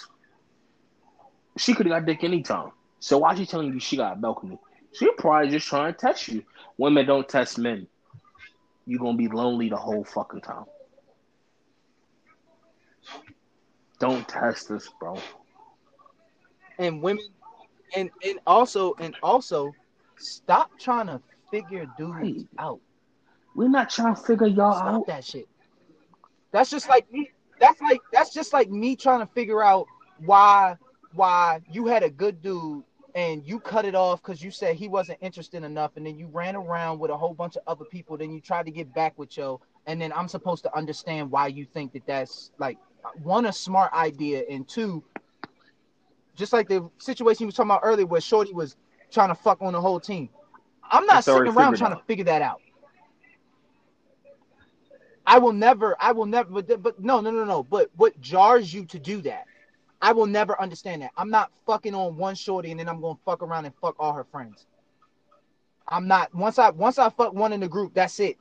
She could have got dick anytime. So why she telling you she got a balcony? She probably just trying to test you. Women don't test men. You're gonna be lonely the whole fucking time. Don't test us, bro. and women and and also and also stop trying to figure dudes Right. out. We're not trying to figure y'all Stop out. that shit. That's just like me. That's like that's just like me trying to figure out why why you had a good dude and you cut it off because you said he wasn't interested enough, and then you ran around with a whole bunch of other people. Then you tried to get back with Joe, and then I'm supposed to understand why you think that that's like one a smart idea, and two, just like the situation you was talking about earlier, where Shorty was trying to fuck on the whole team. I'm not It's sitting around trying to figure that out. I will never, I will never, but, but no, no, no, no. But what jars you to do that? I will never understand that. I'm not fucking on one shorty and then I'm gonna fuck around and fuck all her friends. I'm not. Once I once I fuck one in the group, that's it.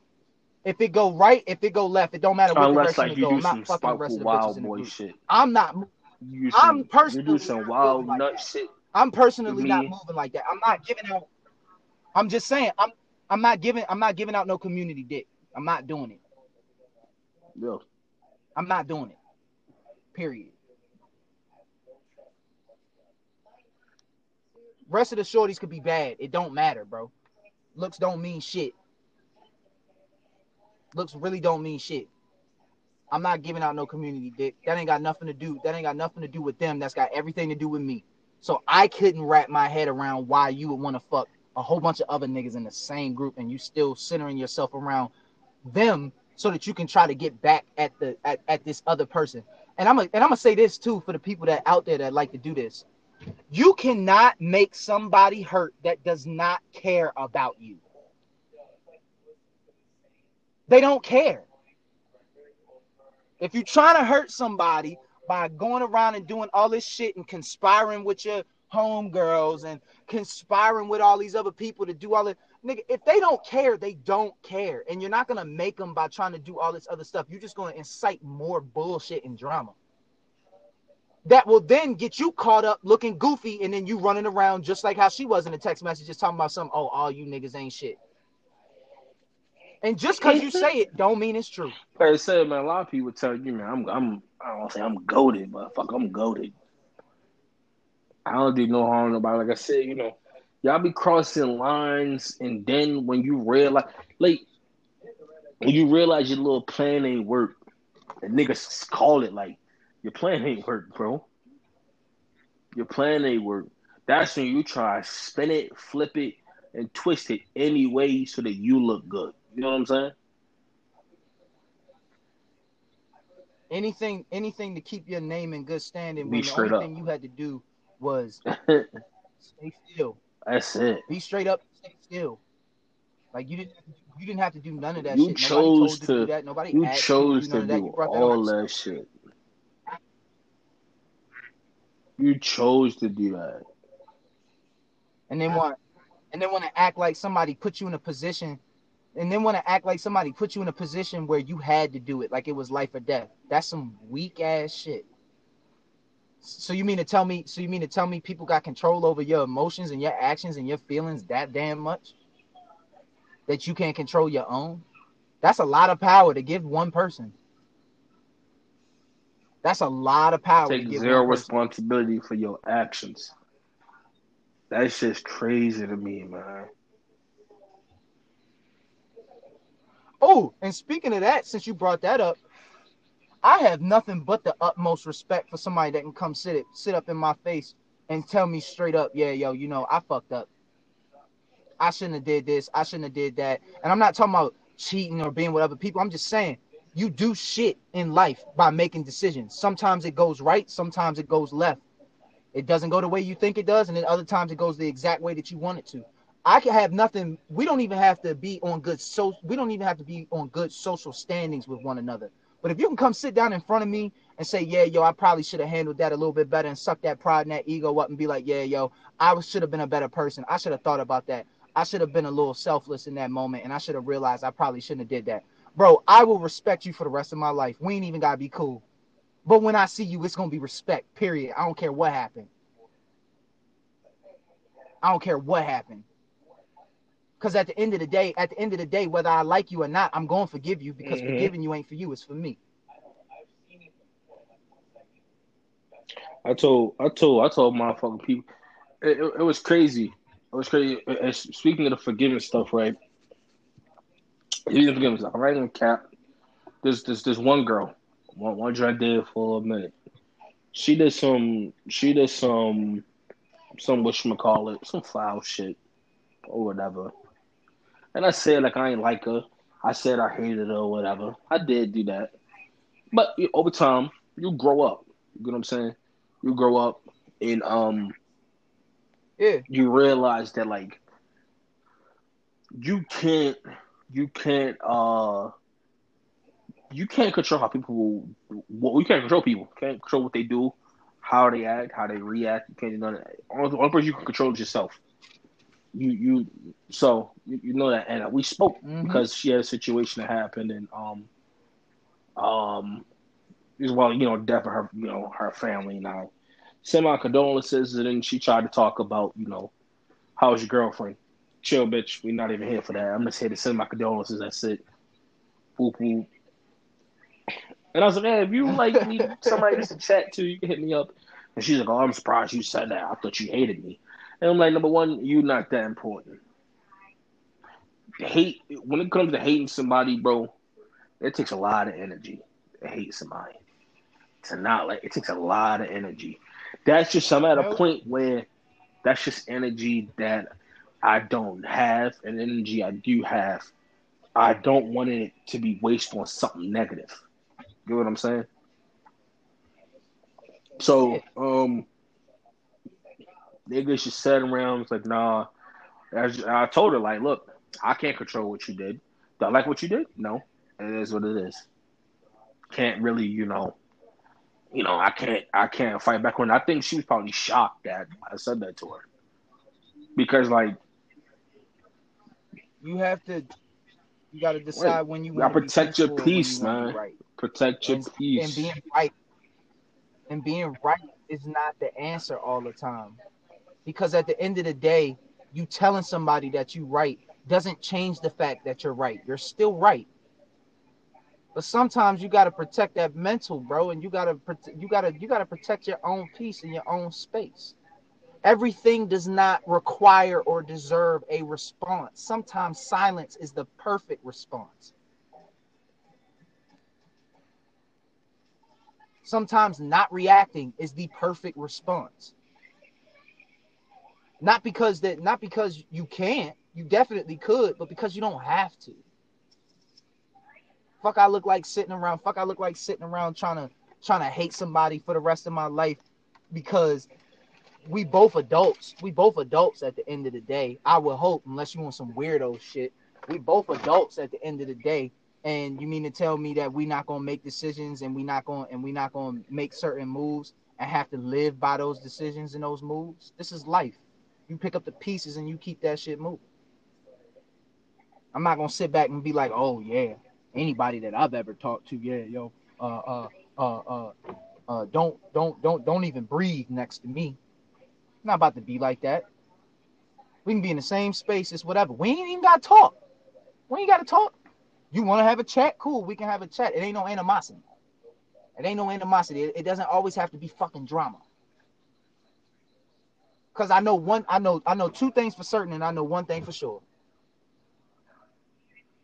If it go right, if it go left, it don't matter what Unless direction like you go. do I'm not some fucking the spiteful of the bitches wild boy shit. I'm not. You, I'm some, you do some wild like nut that. shit. I'm personally not moving like that. I'm not giving out. I'm just saying. I'm. I'm not giving. I'm not giving out no community dick. I'm not doing it. Yeah. I'm not doing it. Period. Rest of the shorties could be bad. It don't matter, bro. Looks don't mean shit. Looks really don't mean shit. I'm not giving out no community dick. That ain't got nothing to do. That ain't got nothing to do with them. That's got everything to do with me. So I couldn't wrap my head around why you would want to fuck a whole bunch of other niggas in the same group and you still centering yourself around them so that you can try to get back at the at, at this other person. And I'm a, and I'm gonna say this too for the people that out there that like to do this. You cannot make somebody hurt that does not care about you. They don't care. If you're trying to hurt somebody by going around and doing all this shit and conspiring with your homegirls and conspiring with all these other people to do all it, nigga, if they don't care, they don't care. And you're not gonna make them by trying to do all this other stuff. You're just gonna incite more bullshit and drama. That will then get you caught up looking goofy, and then you running around just like how she was in the text messages talking about some, oh, all you niggas ain't shit. And just because you say it, don't mean it's true. Like I said, man, a lot of people tell you, man, I'm, I'm, I don't want to say I'm goaded, but fuck, I'm goaded. I don't do no harm to nobody. Like I said, you know, y'all be crossing lines, and then when you realize, like, when you realize your little plan ain't work, the niggas call it like, your plan ain't work, bro. Your plan ain't work. That's when you try to spin it, flip it, and twist it any way so that you look good. You know what I'm saying? Anything, anything to keep your name in good standing. Be When the only up. thing you had to do was stay still, That's it. be straight up, stay still. Like you didn't, you didn't have to do none of that You shit. chose to to- do that. Nobody You chose to do that. that all yourself. that shit. You chose to do that. and then want and then want to act like somebody put you in a position and then want to act like somebody put you in a position where you had to do it like it was life or death. That's some weak ass shit. So you mean to tell me so you mean to tell me people got control over your emotions and your actions and your feelings that damn much? That you can't control your own? That's a lot of power to give one person. That's a lot of power to Take give zero responsibility for your actions. That's just crazy to me, man. Oh, and speaking of that, since you brought that up, I have nothing but the utmost respect for somebody that can come sit it, sit up in my face and tell me straight up, yeah, yo, you know, I fucked up. I shouldn't have did this. I shouldn't have did that. And I'm not talking about cheating or being with other people. I'm just saying you do shit in life by making decisions. Sometimes it goes right, sometimes it goes left. It doesn't go the way you think it does, and then other times it goes the exact way that you want it to. I can have nothing. We don't even have to be on good so we don't even have to be on good social standings with one another. But if you can come sit down in front of me and say, "Yeah, yo, I probably should have handled that a little bit better," and suck that pride and that ego up and be like, "Yeah, yo, I should have been a better person. I should have thought about that. I should have been a little selfless in that moment, and I should have realized I probably shouldn't have did that." bro, I will respect you for the rest of my life. We ain't even gotta be cool. But when I see you, it's gonna be respect. Period. I don't care what happened. I don't care what happened. Because at the end of the day, at the end of the day, whether I like you or not, I'm going to forgive you because Mhm. forgiving you ain't for you, it's for me. I told, I told, I told motherfucking people. It, it, it was crazy. It was crazy. It- speaking of the forgiveness stuff, right? Speaking of forgiveness, I'm writing a cap. There's, there's, there's one girl, one, one I did for a minute. She did some, she did some, some what call it, some foul shit or whatever. And I said like I ain't like her. I said I hated her or whatever. I did do that. But you- over time, you grow up. You know what I'm saying? You grow up and um Yeah. you realize that like you can't you can't uh you can't control how people well you can't control people. You can't control what they do, how they act, how they react. You can't do none of that. Only, only person you can control is yourself. You you so you, you know that and we spoke Mhm. because she had a situation that happened and um um as well, you know, death of her you know, her family and I sent my condolences and then she tried to talk about, you know, how's your girlfriend? Chill bitch, we're not even here for that. I'm just here to send my condolences, that's it. Whoop whoop. And I was like, man if you like me, somebody to chat to, you can hit me up. And she's like, oh, I'm surprised you said that. I thought you hated me. And I'm like, number one, you're not that important. Hate when it comes to hating somebody, bro, it takes a lot of energy to hate somebody. To not like it takes a lot of energy. That's just I'm at a point where that's just energy that I don't have, and energy I do have. I don't want it to be wasted on something negative. You know what I'm saying? So, um, niggas just sat around. It's like, nah. As I told her, like, look, I can't control what you did. Do I like what you did? No. It is what it is. Can't really, you know, you know, I can't, I can't fight back on. it. I think she was probably shocked that I said that to her because, like, You have to you gotta decide when you want gotta protect your be peaceful and when peace, you man. Right. protect your And, peace. and being right and being right is not the answer all the time. Because at the end of the day, you telling somebody that you right doesn't change the fact that you're right. You're still right. But sometimes you gotta protect that mental, bro, and you gotta prote- you gotta you gotta protect your own peace and your own space. Everything does not require or deserve a response. Sometimes silence is the perfect response. Sometimes not reacting is the perfect response. Not because that not because you can't, you definitely could, but because you don't have to. Fuck I look like sitting around, fuck I look like sitting around trying to trying to hate somebody for the rest of my life because we both adults. We both adults at the end of the day. I would hope, unless you want some weirdo shit. We both adults at the end of the day. And you mean to tell me that we not gonna make decisions and we not gonna and we not gonna make certain moves and have to live by those decisions and those moves? This is life. You pick up the pieces and you keep that shit moving. I'm not gonna sit back and be like, oh yeah, anybody that I've ever talked to, yeah, yo, uh uh uh uh uh don't don't don't don't even breathe next to me. I'm not about to be like that. We can be in the same space as whatever. We ain't even gotta talk. We ain't gotta talk. You want to have a chat? Cool, we can have a chat. It ain't no animosity. It ain't no animosity. It, it doesn't always have to be fucking drama. Cause I know one, I know, I know two things for certain, and I know one thing for sure.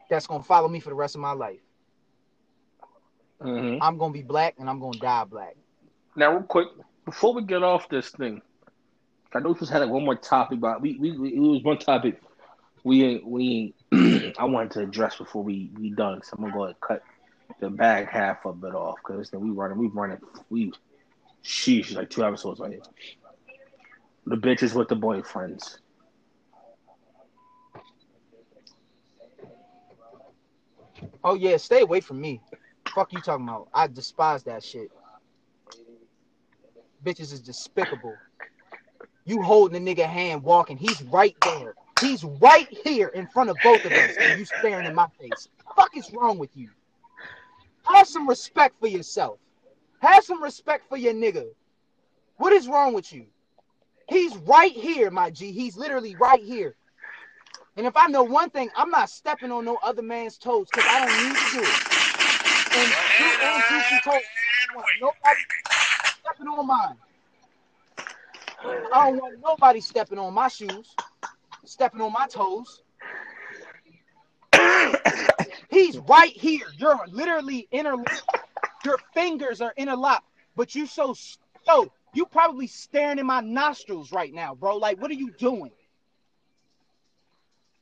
That's gonna follow me for the rest of my life. Mhm. I'm gonna be black, and I'm gonna die black. Now, real quick, before we get off this thing, I know we just had like one more topic, but we, we, we it was one topic we ain't we I wanted to address before we we done. So I'm gonna go ahead and cut the back half of it off because we running we running we sheesh like two episodes right here. The bitches with the boyfriends. Oh yeah, stay away from me. Fuck you talking about? I despise that shit. Bitches is despicable. You holding the nigga hand walking, he's right there. He's right here in front of both of us, and you staring in my face. Fuck is wrong with you? Have some respect for yourself. Have some respect for your nigga. What is wrong with you? He's right here, my G. He's literally right here. And if I know one thing, I'm not stepping on no other man's toes because I don't need to do it. And Duke and Juicy want nobody stepping on mine. I don't want nobody stepping on my shoes, stepping on my toes. He's right here. You're literally interlocked. Your fingers are interlocked, but you so yo, you probably staring in my nostrils right now, bro. Like, what are you doing?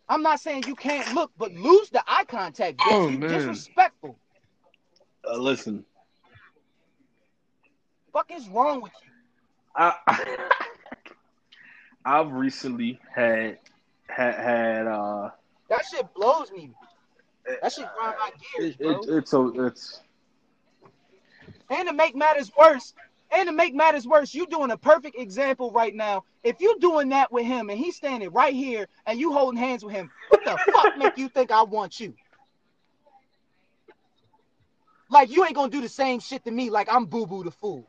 I'm not saying you can't look, but lose the eye contact. Bitch. Oh, you man. disrespectful. Uh, listen, Fuck is wrong with you? I, I've recently had had had uh That shit blows me. That shit grind my gears, bro. it, it's a it's And to make matters worse, and to make matters worse, you're doing a perfect example right now. If you're doing that with him and he's standing right here and you holding hands with him, what the fuck make you think I want you? Like you ain't gonna do the same shit to me like I'm Boo Boo the fool.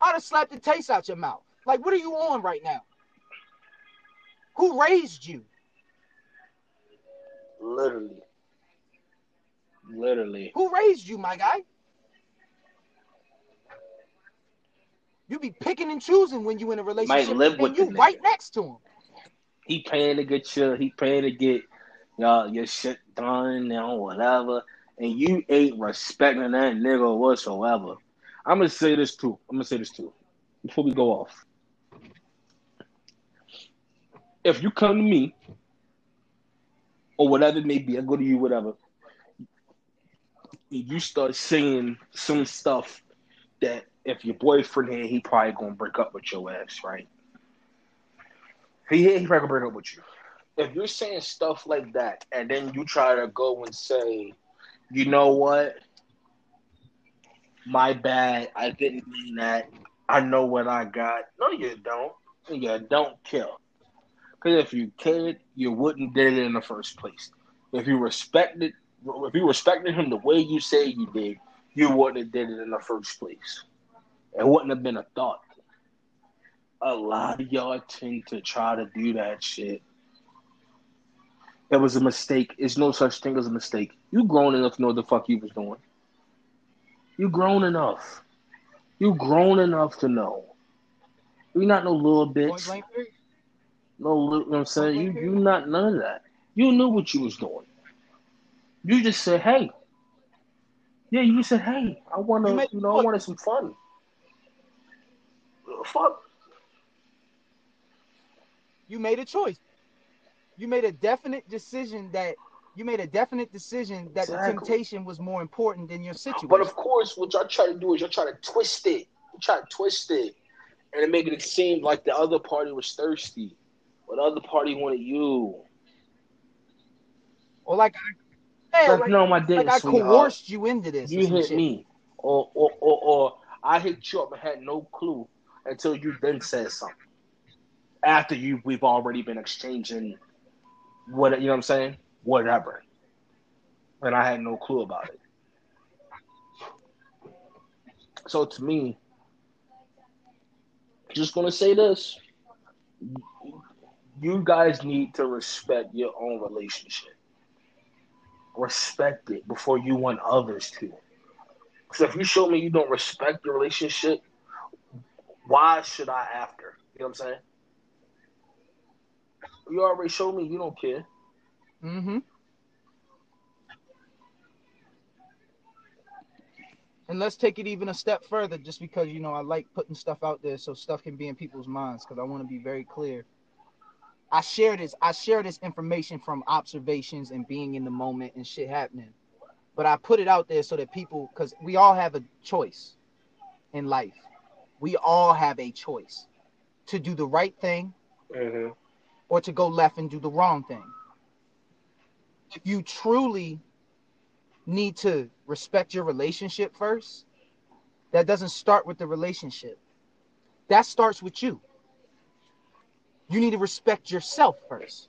I'd have slapped the taste out your mouth. Like what are you on right now? Who raised you? literally literally Who raised you, my guy? You be picking and choosing when you in a relationship. live and with you right next to him. he paying to get your he paying to get y'all your shit done and whatever, and you ain't respecting that nigga whatsoever. I'm gonna say this too. I'm gonna say this too before we go off. If you come to me or whatever it may be, I go to you, whatever. and You start saying some stuff that if your boyfriend here, he probably gonna break up with your ass, right? He here, he probably gonna break up with you. If you're saying stuff like that, and then you try to go and say, you know what? My bad. I didn't mean that. I know what I got. No, you don't. You don't kill. Because if you cared, you wouldn't did it in the first place. If you respected, if you respected him the way you say you did, you wouldn't have did it in the first place. It wouldn't have been a thought. A lot of y'all tend to try to do that shit. It was a mistake. It's no such thing as a mistake. You grown enough to know what the fuck you was doing. You grown enough. You grown enough to know. You're not no little bitch. No, you know what I'm saying? You you not none of that. You knew what you was doing. You just said, hey. Yeah, you said, hey, I wanna You you, know, I wanted some fun. Fuck. You made a choice. You made a definite decision that you made a definite decision that the temptation was more important than your situation. But of course, what y'all try to do is y'all try to twist it. You try to twist it and make it seem like the other party was thirsty. But the other party wanted you. or like I, yeah, Like, no, I didn't. like I coerced you into this. You hit shit. me, or, or or or I hit you up and had no clue until you then said something. After you, we've already been exchanging what you know what I'm saying, whatever, and I had no clue about it. So to me, just gonna say this: you guys need to respect your own relationship. Respect it before you want others to. So if you show me you don't respect the relationship, why should I after? You know what I'm saying? You already showed me you don't care. Mm-hmm. And let's take it even a step further, just because you know I like putting stuff out there so stuff can be in people's minds. Because I want to be very clear. I share this. I share this information from observations and being in the moment and shit happening. But I put it out there so that people, because we all have a choice in life. We all have a choice to do the right thing Mm-hmm. or to go left and do the wrong thing. If you truly need to respect your relationship first, that doesn't start with the relationship. That starts with you. you need to respect yourself first.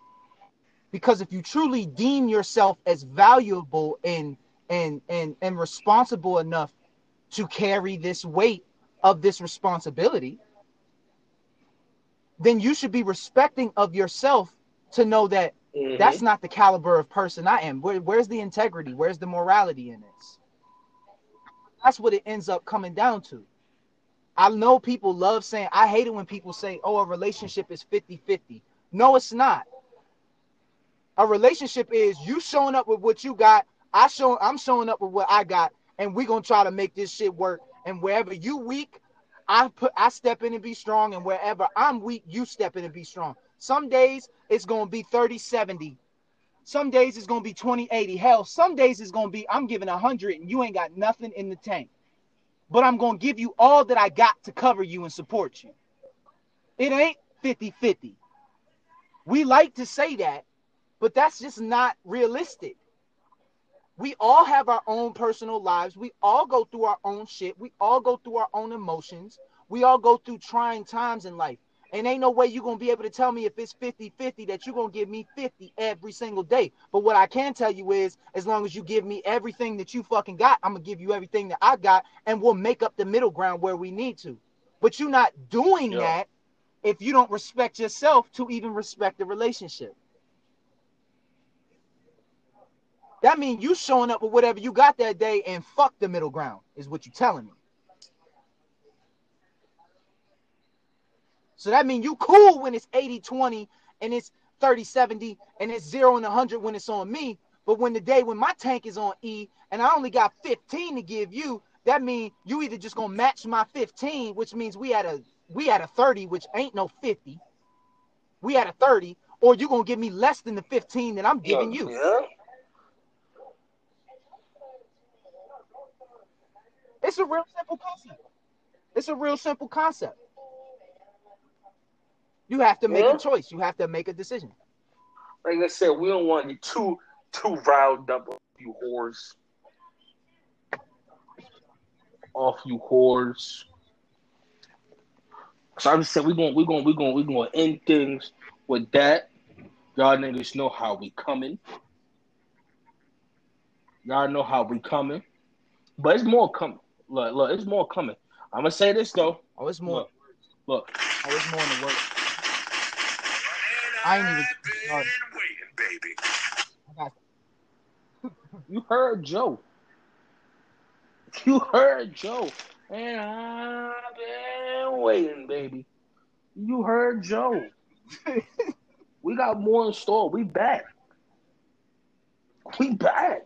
Because if you truly deem yourself as valuable and and and and responsible enough to carry this weight of this responsibility, then you should be respecting of yourself to know that Mhm. that's not the caliber of person I am. Where, where's the integrity? Where's the morality in this? That's what it ends up coming down to. I know people love saying, I hate it when people say, oh, a relationship is 50 50. No, it's not. A relationship is you showing up with what you got, I show I'm showing up with what I got, and we're gonna try to make this shit work. And wherever you weak, I put I step in and be strong, and wherever I'm weak, you step in and be strong. Some days it's gonna be 30 70. Some days it's gonna be 20 80. Hell, some days it's gonna be I'm giving a 100 and you ain't got nothing in the tank. But I'm gonna give you all that I got to cover you and support you. It ain't 50 50. We like to say that, but that's just not realistic. We all have our own personal lives. We all go through our own shit. We all go through our own emotions. We all go through trying times in life. And ain't no way you're going to be able to tell me if it's 50 50 that you're going to give me 50 every single day. But what I can tell you is, as long as you give me everything that you fucking got, I'm going to give you everything that I got, and we'll make up the middle ground where we need to. But you're not doing Yeah. that if you don't respect yourself to even respect the relationship. That means you showing up with whatever you got that day and fuck the middle ground, is what you telling me. So that means you cool when it's 80-20 and it's 30-70 and it's 0 and 100 when it's on me. But when the day when my tank is on E and I only got 15 to give you, that means you either just gonna match my 15, which means we had a we had a 30, which ain't no 50. We had a 30, or you gonna give me less than the 15 that I'm giving you. Yeah. It's a real simple concept. It's a real simple concept. You have to make Yeah. a choice. You have to make a decision. Like I said, we don't want you too too riled up off you whores. Off you whores. So I just said we going we're going we're going we're going to end things with that. Y'all niggas know how we coming. Y'all know how we coming. But it's more coming. Look, look, it's more coming. I'm gonna say this though. Oh, it's more. Look, look. Oh, it's more in the work. I ain't even I've been waiting, baby. I got You heard Joe. You heard Joe. And I've been waiting, baby. You heard Joe. we got more in store. We back. We back.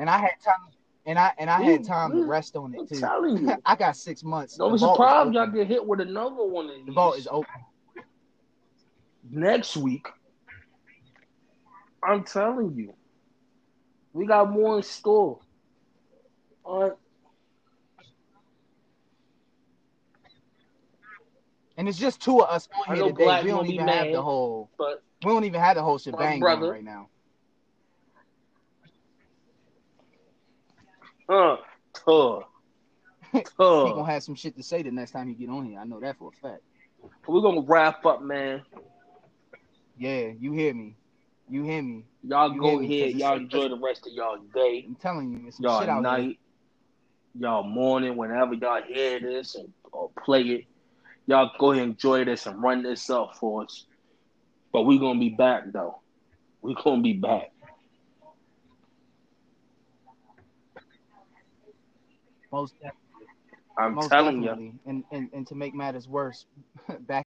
And I had time, and I and I had time to rest on it too. I got six months. Don't be surprised y'all get hit with another one The these vault is open. next week. I'm telling you. We got more in store. Uh, And it's just two of us on here today. We don't even have the whole. but We don't even have the whole shebang brother. right now. He gonna have some shit to say the next time he get on here. I know that for a fact. We're gonna wrap up, man. Yeah, you hear me. You hear me. Y'all You go ahead. Y'all enjoy the rest of y'all day, I'm telling you, it's some y'all shit out night, here. y'all morning, whenever y'all hear this and or play it. Y'all go ahead and enjoy this and run this up for us. But we're gonna be back though. We're gonna be back. Most, def- I'm most telling you. definitely. And, and and to make matters worse, back